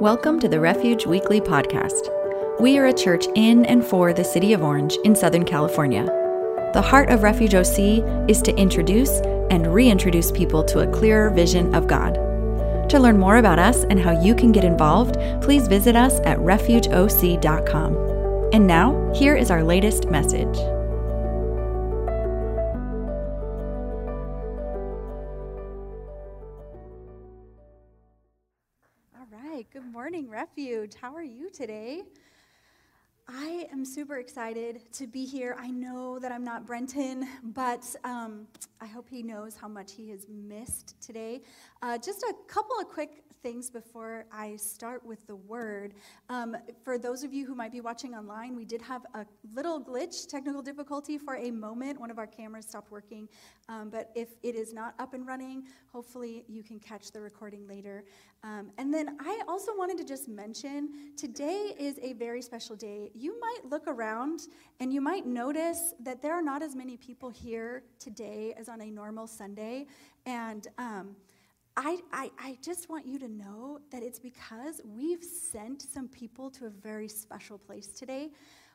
Welcome to the Refuge Weekly Podcast. We are a church in and for the city of Orange in Southern California. The heart of Refuge OC is to introduce and reintroduce people to a clearer vision of God. To learn more about us and how you can get involved, please visit us at refugeoc.com. And now, here is our latest message. Refuge. How are you today? I am super excited to be here. I know that I'm not Brenton, but um, I hope he knows how much he has missed today. Uh, just a couple of quick things before I start with the word. Um, for those of you who might be watching online, we did have a little glitch, technical difficulty for a moment. One of our cameras stopped working. Um, but if it is not up and running, hopefully you can catch the recording later. Um, and then I also wanted to just mention today is a very special day. You might look around and you might notice that there are not as many people here today as on a normal Sunday. And um, I, I, I just want you to know that it's because we've sent some people to a very special place today.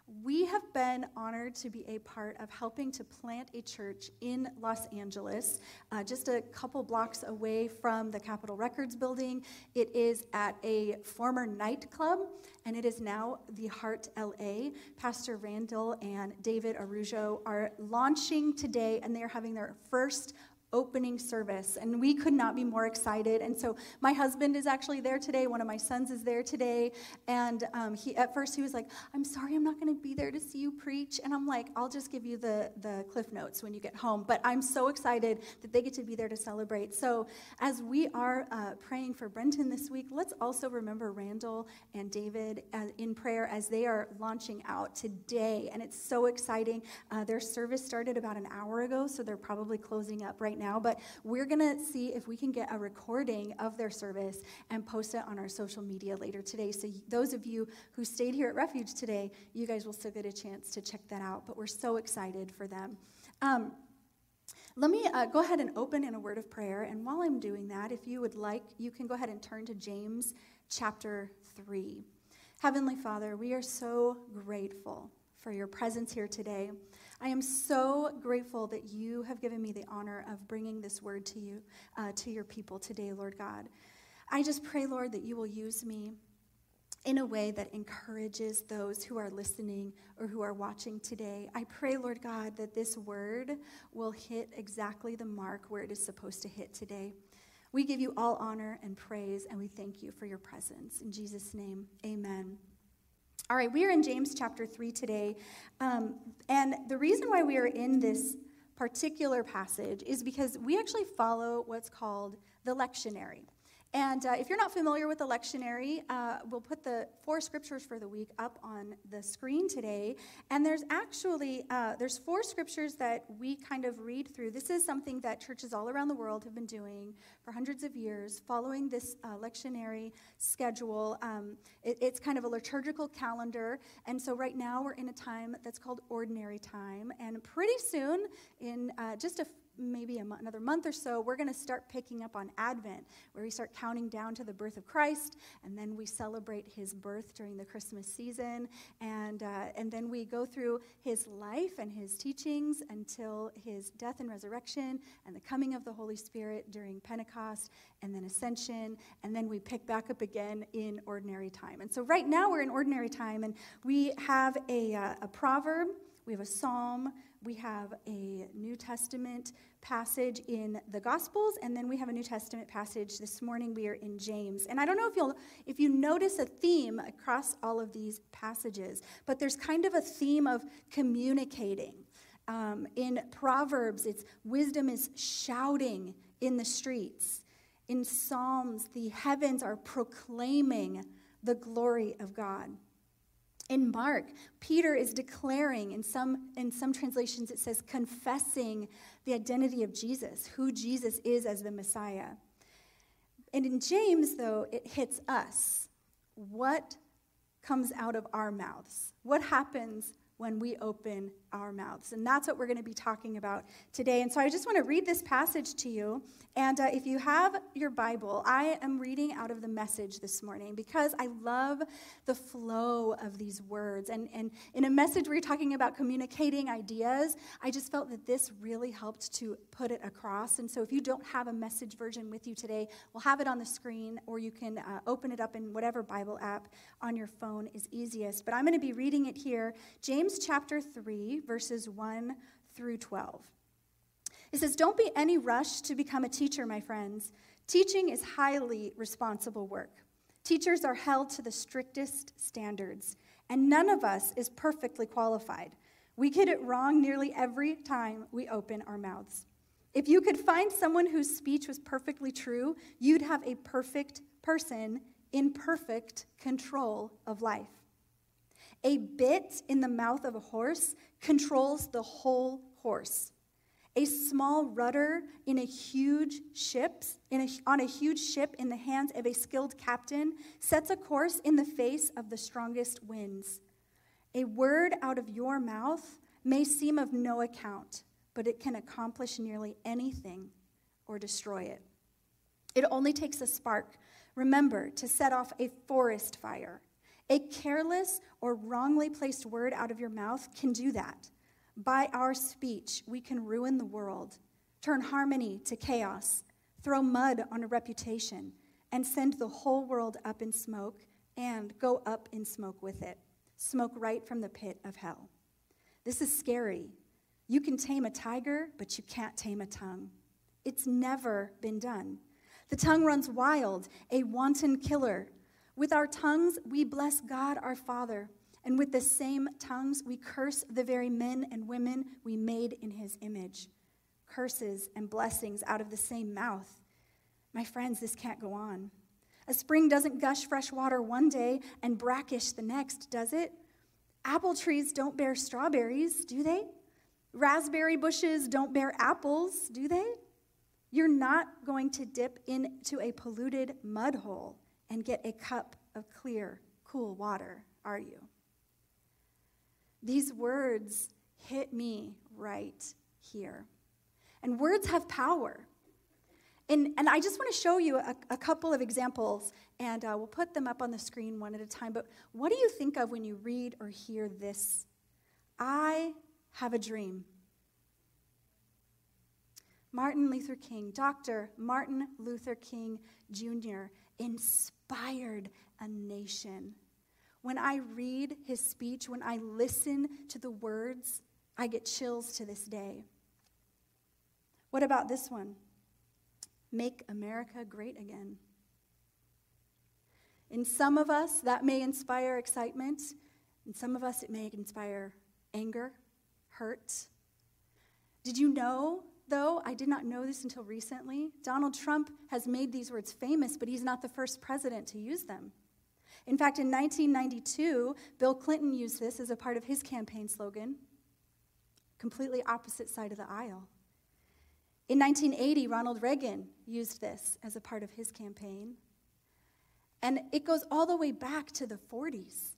We have been honored to be a part of helping to plant a church in Los Angeles, uh, just a couple blocks away from the Capitol Records building. It is at a former nightclub, and it is now the Heart LA. Pastor Randall and David Arujo are launching today, and they are having their first opening service, and we could not be more excited. And so my husband is actually there today. One of my sons is there today, and um, he at first he was like, "I'm sorry, I'm not going to be there to see you preach." And I'm like, "I'll just give you the the cliff notes when you get home." But I'm so excited that they get to be there to celebrate. So as we are uh, praying for Brenton this week, let's also remember Randall and David uh, in prayer as they are launching out today, and it's so exciting. Uh, their service started about an hour ago, so they're probably closing up right now now, but we're going to see if we can get a recording of their service and post it on our social media later today. So, those of you who stayed here at Refuge today, you guys will still get a chance to check that out. But we're so excited for them. Um, let me uh, go ahead and open in a word of prayer. And while I'm doing that, if you would like, you can go ahead and turn to James chapter 3. Heavenly Father, we are so grateful for your presence here today. I am so grateful that you have given me the honor of bringing this word to you, uh, to your people today, Lord God. I just pray, Lord, that you will use me in a way that encourages those who are listening or who are watching today. I pray, Lord God, that this word will hit exactly the mark where it is supposed to hit today. We give you all honor and praise, and we thank you for your presence. In Jesus' name, amen. All right, we are in James chapter 3 today. Um, and the reason why we are in this particular passage is because we actually follow what's called the lectionary. And uh, if you're not familiar with the lectionary, uh, we'll put the four scriptures for the week up on the screen today. And there's actually uh, there's four scriptures that we kind of read through. This is something that churches all around the world have been doing for hundreds of years, following this uh, lectionary schedule. Um, it, it's kind of a liturgical calendar. And so right now we're in a time that's called ordinary time. And pretty soon, in uh, just a maybe another month or so, we're going to start picking up on Advent, where we start counting down to the birth of Christ, and then we celebrate his birth during the Christmas season, and, uh, and then we go through his life and his teachings until his death and resurrection, and the coming of the Holy Spirit during Pentecost, and then ascension, and then we pick back up again in ordinary time. And so right now we're in ordinary time, and we have a, uh, a proverb, we have a psalm, we have a New Testament passage in the Gospels, and then we have a New Testament passage this morning. We are in James, and I don't know if you'll if you notice a theme across all of these passages, but there's kind of a theme of communicating. Um, in Proverbs, it's wisdom is shouting in the streets. In Psalms, the heavens are proclaiming the glory of God. In Mark, Peter is declaring, in some, in some translations, it says confessing the identity of Jesus, who Jesus is as the Messiah. And in James, though, it hits us. What comes out of our mouths? What happens when we open our mouths. And that's what we're going to be talking about today. And so I just want to read this passage to you. And uh, if you have your Bible, I am reading out of the message this morning because I love the flow of these words. And, and in a message where you're talking about communicating ideas, I just felt that this really helped to put it across. And so if you don't have a message version with you today, we'll have it on the screen or you can uh, open it up in whatever Bible app on your phone is easiest. But I'm going to be reading it here James chapter 3, verses 1 through 12. It says, Don't be any rush to become a teacher, my friends. Teaching is highly responsible work. Teachers are held to the strictest standards, and none of us is perfectly qualified. We get it wrong nearly every time we open our mouths. If you could find someone whose speech was perfectly true, you'd have a perfect person in perfect control of life. A bit in the mouth of a horse controls the whole horse. A small rudder in a huge ship, a, on a huge ship in the hands of a skilled captain, sets a course in the face of the strongest winds. A word out of your mouth may seem of no account, but it can accomplish nearly anything or destroy it. It only takes a spark, remember, to set off a forest fire. A careless or wrongly placed word out of your mouth can do that. By our speech, we can ruin the world, turn harmony to chaos, throw mud on a reputation, and send the whole world up in smoke and go up in smoke with it. Smoke right from the pit of hell. This is scary. You can tame a tiger, but you can't tame a tongue. It's never been done. The tongue runs wild, a wanton killer. With our tongues, we bless God our Father and with the same tongues, we curse the very men and women we made in his image. Curses and blessings out of the same mouth. My friends, this can't go on. A spring doesn't gush fresh water one day and brackish the next, does it? Apple trees don't bear strawberries, do they? Raspberry bushes don't bear apples, do they? You're not going to dip into a polluted mud hole and get a cup of clear, cool water, are you? These words hit me right here. And words have power. And, and I just want to show you a, a couple of examples, and uh, we'll put them up on the screen one at a time. But what do you think of when you read or hear this? I have a dream. Martin Luther King, Dr. Martin Luther King Jr., inspired a nation. When I read his speech, when I listen to the words, I get chills to this day. What about this one? Make America great again. In some of us, that may inspire excitement. In some of us, it may inspire anger, hurt. Did you know, though, I did not know this until recently, Donald Trump has made these words famous, but he's not the first president to use them. In fact, in 1992, Bill Clinton used this as a part of his campaign slogan, completely opposite side of the aisle. In 1980, Ronald Reagan used this as a part of his campaign. And it goes all the way back to the 40s.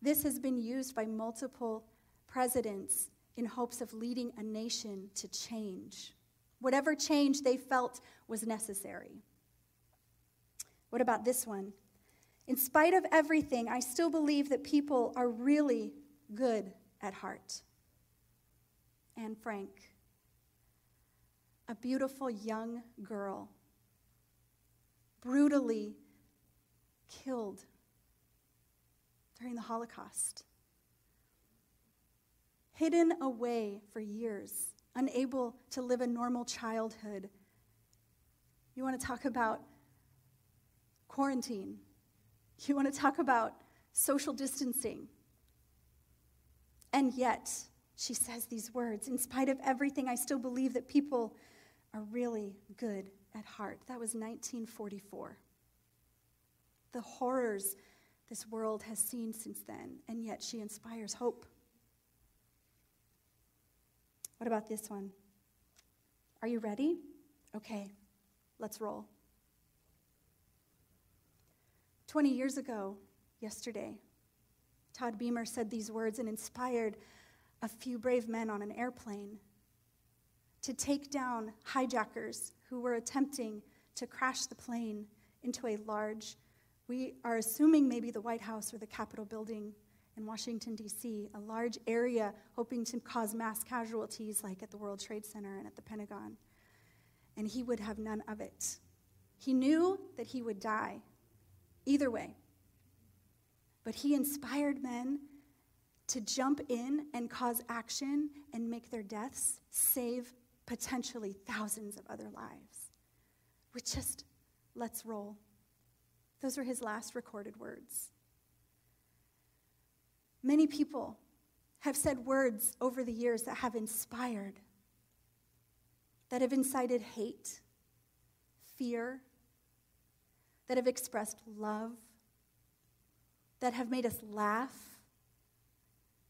This has been used by multiple presidents in hopes of leading a nation to change, whatever change they felt was necessary. What about this one? In spite of everything, I still believe that people are really good at heart. Anne Frank, a beautiful young girl, brutally killed during the Holocaust, hidden away for years, unable to live a normal childhood. You want to talk about quarantine? You want to talk about social distancing. And yet, she says these words In spite of everything, I still believe that people are really good at heart. That was 1944. The horrors this world has seen since then, and yet she inspires hope. What about this one? Are you ready? Okay, let's roll. 20 years ago, yesterday, Todd Beamer said these words and inspired a few brave men on an airplane to take down hijackers who were attempting to crash the plane into a large, we are assuming maybe the White House or the Capitol building in Washington, D.C., a large area hoping to cause mass casualties like at the World Trade Center and at the Pentagon. And he would have none of it. He knew that he would die either way. But he inspired men to jump in and cause action and make their deaths save potentially thousands of other lives. We just let's roll. Those are his last recorded words. Many people have said words over the years that have inspired, that have incited hate, fear, that have expressed love, that have made us laugh,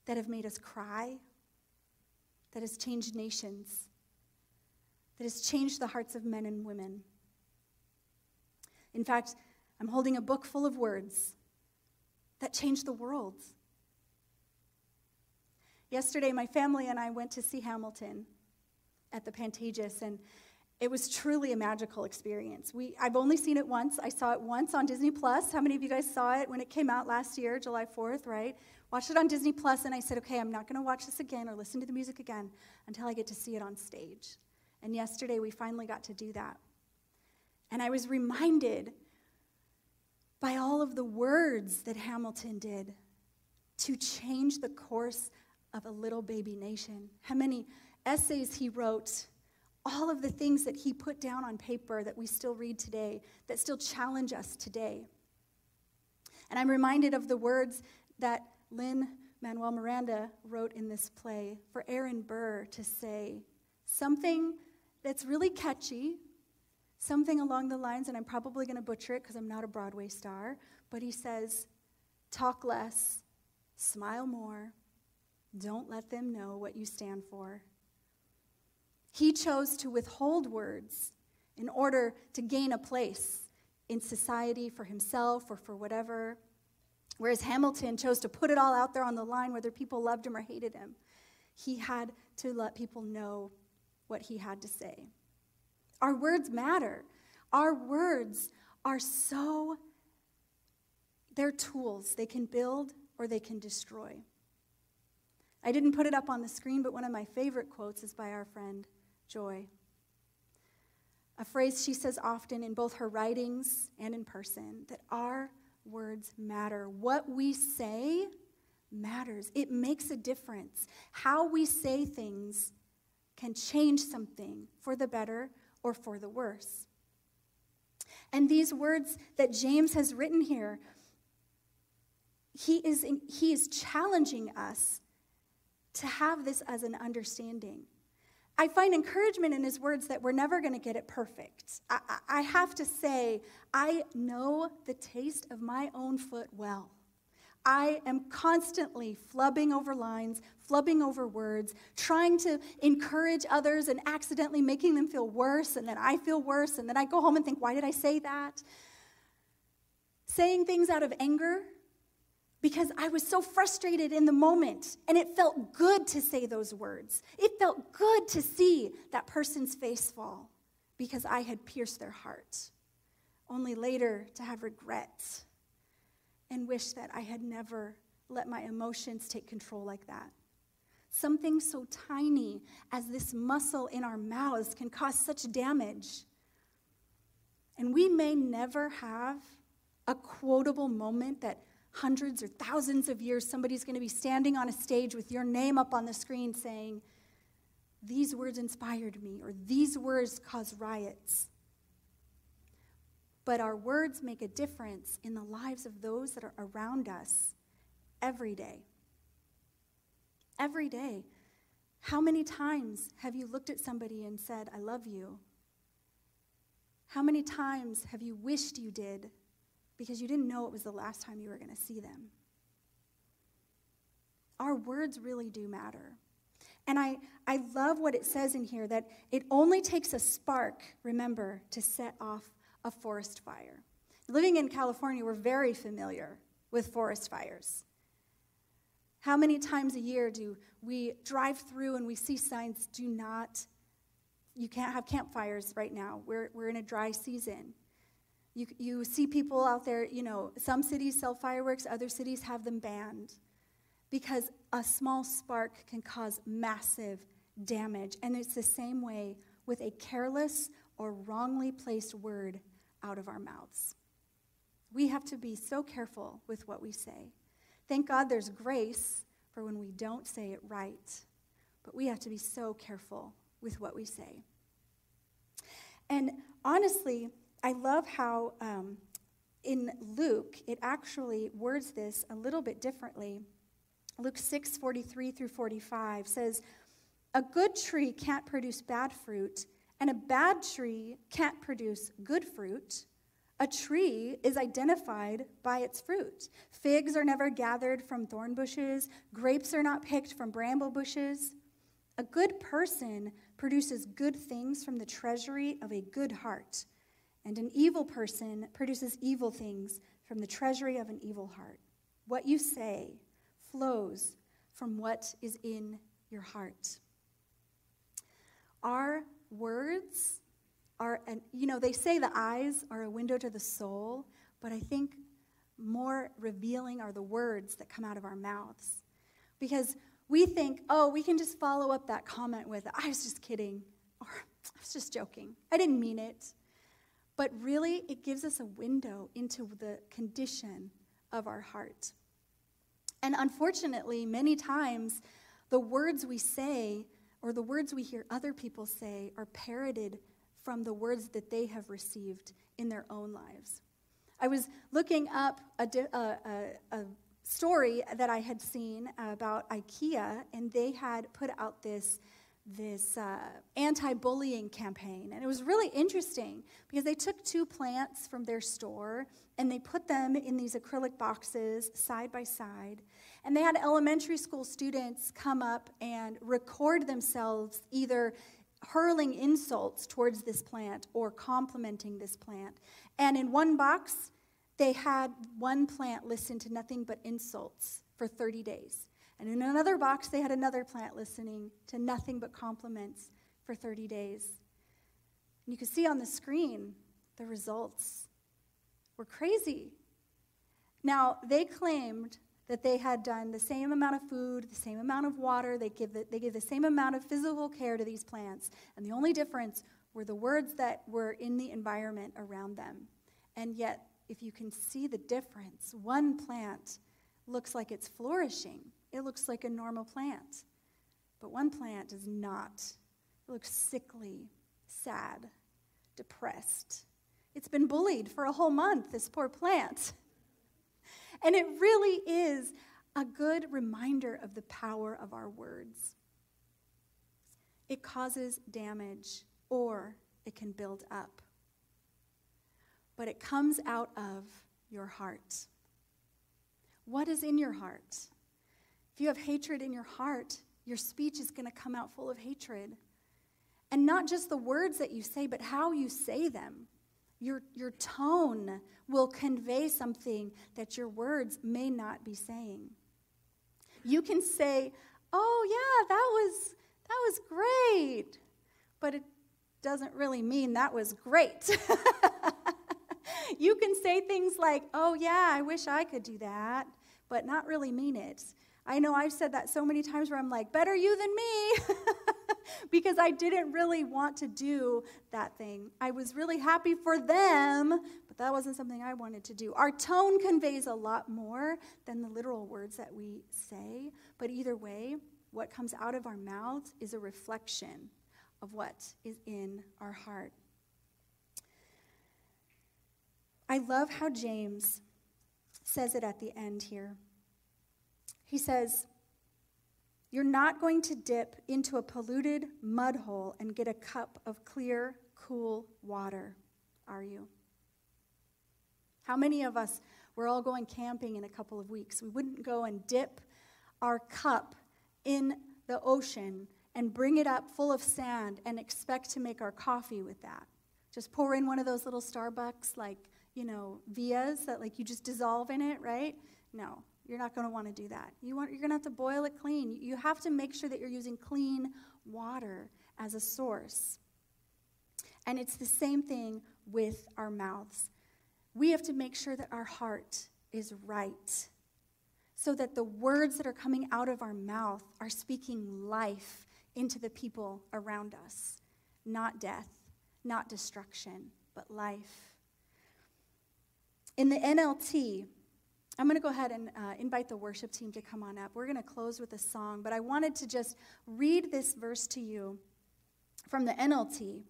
that have made us cry, that has changed nations, that has changed the hearts of men and women. In fact, I'm holding a book full of words that changed the world. Yesterday, my family and I went to see Hamilton at the Pantages, and it was truly a magical experience. We, I've only seen it once. I saw it once on Disney Plus. How many of you guys saw it when it came out last year, July 4th, right? Watched it on Disney Plus, and I said, okay, I'm not going to watch this again or listen to the music again until I get to see it on stage. And yesterday, we finally got to do that. And I was reminded by all of the words that Hamilton did to change the course of a little baby nation, how many essays he wrote, all of the things that he put down on paper that we still read today, that still challenge us today. And I'm reminded of the words that Lynn Manuel Miranda wrote in this play for Aaron Burr to say something that's really catchy, something along the lines, and I'm probably going to butcher it because I'm not a Broadway star, but he says, Talk less, smile more, don't let them know what you stand for. He chose to withhold words in order to gain a place in society for himself or for whatever. Whereas Hamilton chose to put it all out there on the line, whether people loved him or hated him. He had to let people know what he had to say. Our words matter. Our words are so, they're tools. They can build or they can destroy. I didn't put it up on the screen, but one of my favorite quotes is by our friend Joy. A phrase she says often in both her writings and in person that our words matter. What we say matters, it makes a difference. How we say things can change something for the better or for the worse. And these words that James has written here, he is, he is challenging us to have this as an understanding. I find encouragement in his words that we're never going to get it perfect. I, I, have to say, I know the taste of my own foot well. I am constantly flubbing over lines, flubbing over words, trying to encourage others and accidentally making them feel worse, and then I feel worse, and then I go home and think, why did I say that? Saying things out of anger because I was so frustrated in the moment and it felt good to say those words. It felt good to see that person's face fall because I had pierced their heart, only later to have regret and wish that I had never let my emotions take control like that. Something so tiny as this muscle in our mouths can cause such damage. And we may never have a quotable moment that hundreds or thousands of years, somebody's going to be standing on a stage with your name up on the screen saying, These words inspired me, or these words caused riots. But our words make a difference in the lives of those that are around us every day. Every day. How many times have you looked at somebody and said, I love you? How many times have you wished you did because you didn't know it was the last time you were going to see them. Our words really do matter. And I, I love what it says in here that it only takes a spark, remember, to set off a forest fire. Living in California, we're very familiar with forest fires. How many times a year do we drive through and we see signs, do not, you can't have campfires right now. We're, we're in a dry season. You, you see people out there, you know, some cities sell fireworks, other cities have them banned because a small spark can cause massive damage. And it's the same way with a careless or wrongly placed word out of our mouths. We have to be so careful with what we say. Thank God there's grace for when we don't say it right, but we have to be so careful with what we say. And honestly, I love how um, in Luke, it actually words this a little bit differently. Luke 6 43 through 45 says, A good tree can't produce bad fruit, and a bad tree can't produce good fruit. A tree is identified by its fruit. Figs are never gathered from thorn bushes, grapes are not picked from bramble bushes. A good person produces good things from the treasury of a good heart, and an evil person produces evil things from the treasury of an evil heart. What you say flows from what is in your heart. Our words are, and you know, they say the eyes are a window to the soul, but I think more revealing are the words that come out of our mouths. Because we think, oh, we can just follow up that comment with, I was just kidding, or I was just joking. I didn't mean it. But really, it gives us a window into the condition of our heart. And unfortunately, many times, the words we say or the words we hear other people say are parroted from the words that they have received in their own lives. I was looking up a, a, a, story that I had seen about IKEA, and they had put out this this uh, anti-bullying campaign and it was really interesting because they took two plants from their store and they put them in these acrylic boxes side by side and they had elementary school students come up and record themselves either hurling insults towards this plant or complimenting this plant. And in one box, they had one plant listen to nothing but insults for 30 days. And in another box, they had another plant listening to nothing but compliments for 30 days. And you can see on the screen the results were crazy. Now, they claimed that they had done the same amount of food, the same amount of water, they give, the, they give the same amount of physical care to these plants. And the only difference were the words that were in the environment around them. And yet, if you can see the difference, one plant looks like it's flourishing, it looks like a normal plant. But one plant does not. It looks sickly, sad, depressed. It's been bullied for a whole month, this poor plant. And it really is a good reminder of the power of our words. It causes damage or it can build up. But it comes out of your heart. What is in your heart? If you have hatred in your heart, your speech is going to come out full of hatred. And not just the words that you say, but how you say them. Your, your tone will convey something that your words may not be saying. You can say, "Oh yeah, that was that was great." But it doesn't really mean that was great. you can say things like, "Oh yeah, I wish I could do that," but not really mean it. I know I've said that so many times where I'm like, "Better you than me." because I didn't really want to do that thing. I was really happy for them, but that wasn't something I wanted to do. Our tone conveys a lot more than the literal words that we say, but either way, what comes out of our mouths is a reflection of what is in our heart. I love how James says it at the end here. He says, you're not going to dip into a polluted mud hole and get a cup of clear, cool water, are you? How many of us, we're all going camping in a couple of weeks, we wouldn't go and dip our cup in the ocean and bring it up full of sand and expect to make our coffee with that. Just pour in one of those little Starbucks, like, you know, Vias that like you just dissolve in it, right? No, You're not going to want to do that. You want, you're going to have to boil it clean. You have to make sure that you're using clean water as a source. And it's the same thing with our mouths. We have to make sure that our heart is right so that the words that are coming out of our mouth are speaking life into the people around us, not death, not destruction, but life. In the NLT, I'm going to go ahead and uh, invite the worship team to come on up. We're going to close with a song, but I wanted to just read this verse to you from the NLT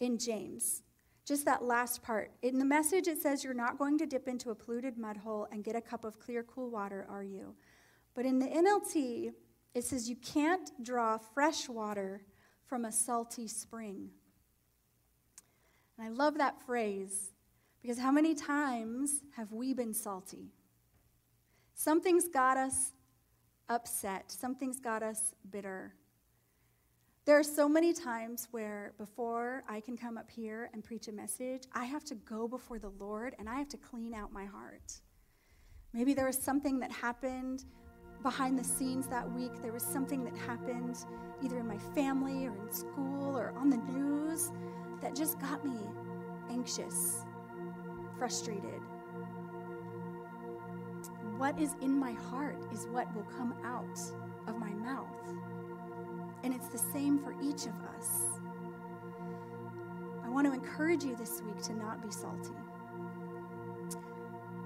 in James. Just that last part. In the message, it says, You're not going to dip into a polluted mud hole and get a cup of clear, cool water, are you? But in the NLT, it says, You can't draw fresh water from a salty spring. And I love that phrase because how many times have we been salty? Something's got us upset, something's got us bitter. There are so many times where before I can come up here and preach a message, I have to go before the Lord and I have to clean out my heart. Maybe there was something that happened behind the scenes that week. There was something that happened either in my family or in school or on the news that just got me anxious, frustrated. What is in my heart is what will come out of my mouth. And it's the same for each of us. I want to encourage you this week to not be salty.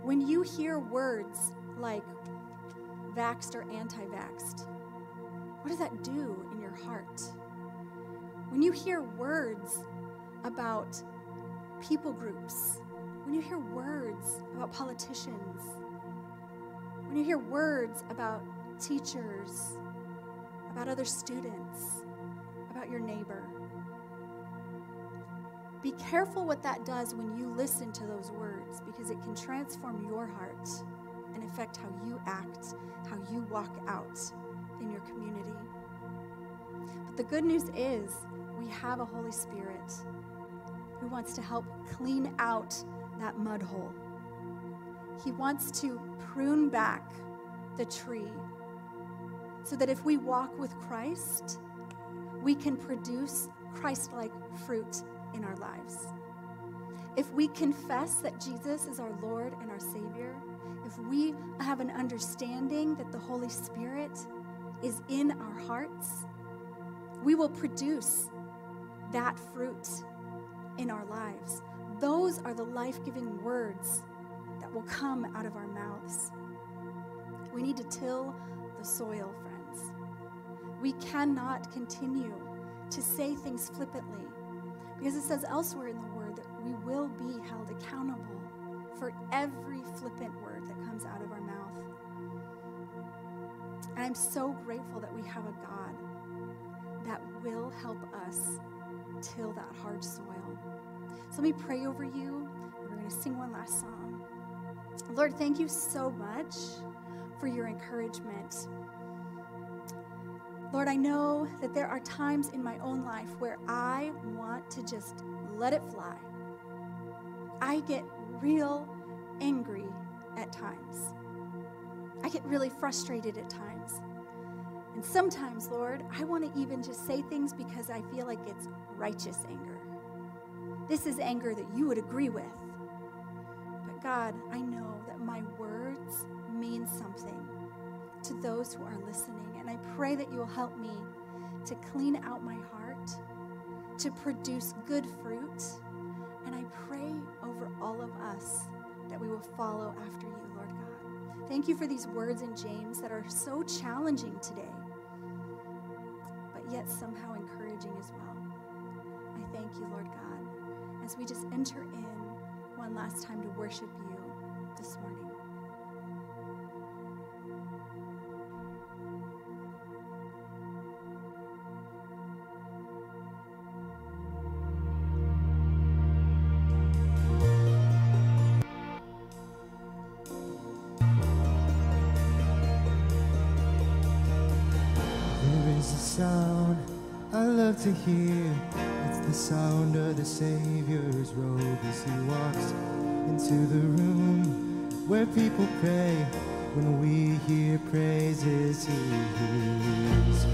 When you hear words like vaxxed or anti vaxxed, what does that do in your heart? When you hear words about people groups, when you hear words about politicians, when you hear words about teachers, about other students, about your neighbor. Be careful what that does when you listen to those words because it can transform your heart and affect how you act, how you walk out in your community. But the good news is we have a Holy Spirit who wants to help clean out that mud hole. He wants to prune back the tree so that if we walk with Christ, we can produce Christ like fruit in our lives. If we confess that Jesus is our Lord and our Savior, if we have an understanding that the Holy Spirit is in our hearts, we will produce that fruit in our lives. Those are the life giving words that will come out of our mouths. We need to till the soil, friends. We cannot continue to say things flippantly because it says elsewhere in the word that we will be held accountable for every flippant word that comes out of our mouth. And I'm so grateful that we have a God that will help us till that hard soil. So let me pray over you. We're going to sing one last song. Lord, thank you so much for your encouragement. Lord, I know that there are times in my own life where I want to just let it fly. I get real angry at times. I get really frustrated at times. And sometimes, Lord, I want to even just say things because I feel like it's righteous anger. This is anger that you would agree with. But God, I know that my words mean something to those who are listening. And I pray that you will help me to clean out my heart, to produce good fruit. And I pray over all of us that we will follow after you, Lord God. Thank you for these words in James that are so challenging today, but yet somehow encouraging as well. I thank you, Lord God, as we just enter in one last time to worship you this morning. There is a sound I love to hear. It's the sound of the Savior's into the room where people pray. When we hear praises, He hears.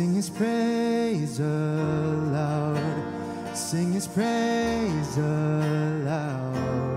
Sing his praise aloud, sing his praise aloud.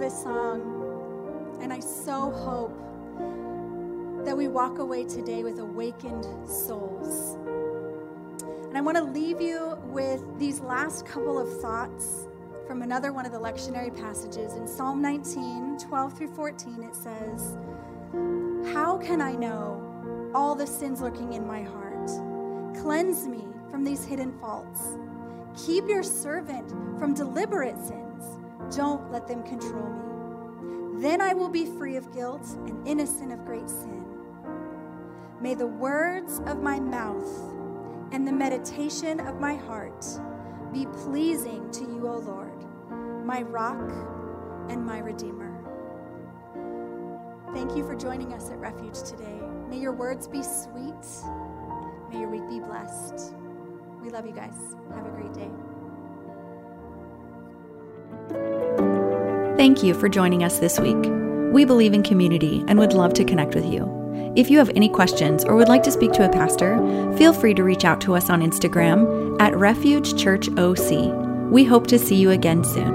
This song, and I so hope that we walk away today with awakened souls. And I want to leave you with these last couple of thoughts from another one of the lectionary passages. In Psalm 19, 12 through 14, it says, How can I know all the sins lurking in my heart? Cleanse me from these hidden faults. Keep your servant from deliberate sins. Don't let them control me. Then I will be free of guilt and innocent of great sin. May the words of my mouth and the meditation of my heart be pleasing to you, O Lord, my rock and my redeemer. Thank you for joining us at Refuge today. May your words be sweet. May your week be blessed. We love you guys. Have a great day. Thank you for joining us this week. We believe in community and would love to connect with you. If you have any questions or would like to speak to a pastor, feel free to reach out to us on Instagram at Refuge Church OC. We hope to see you again soon.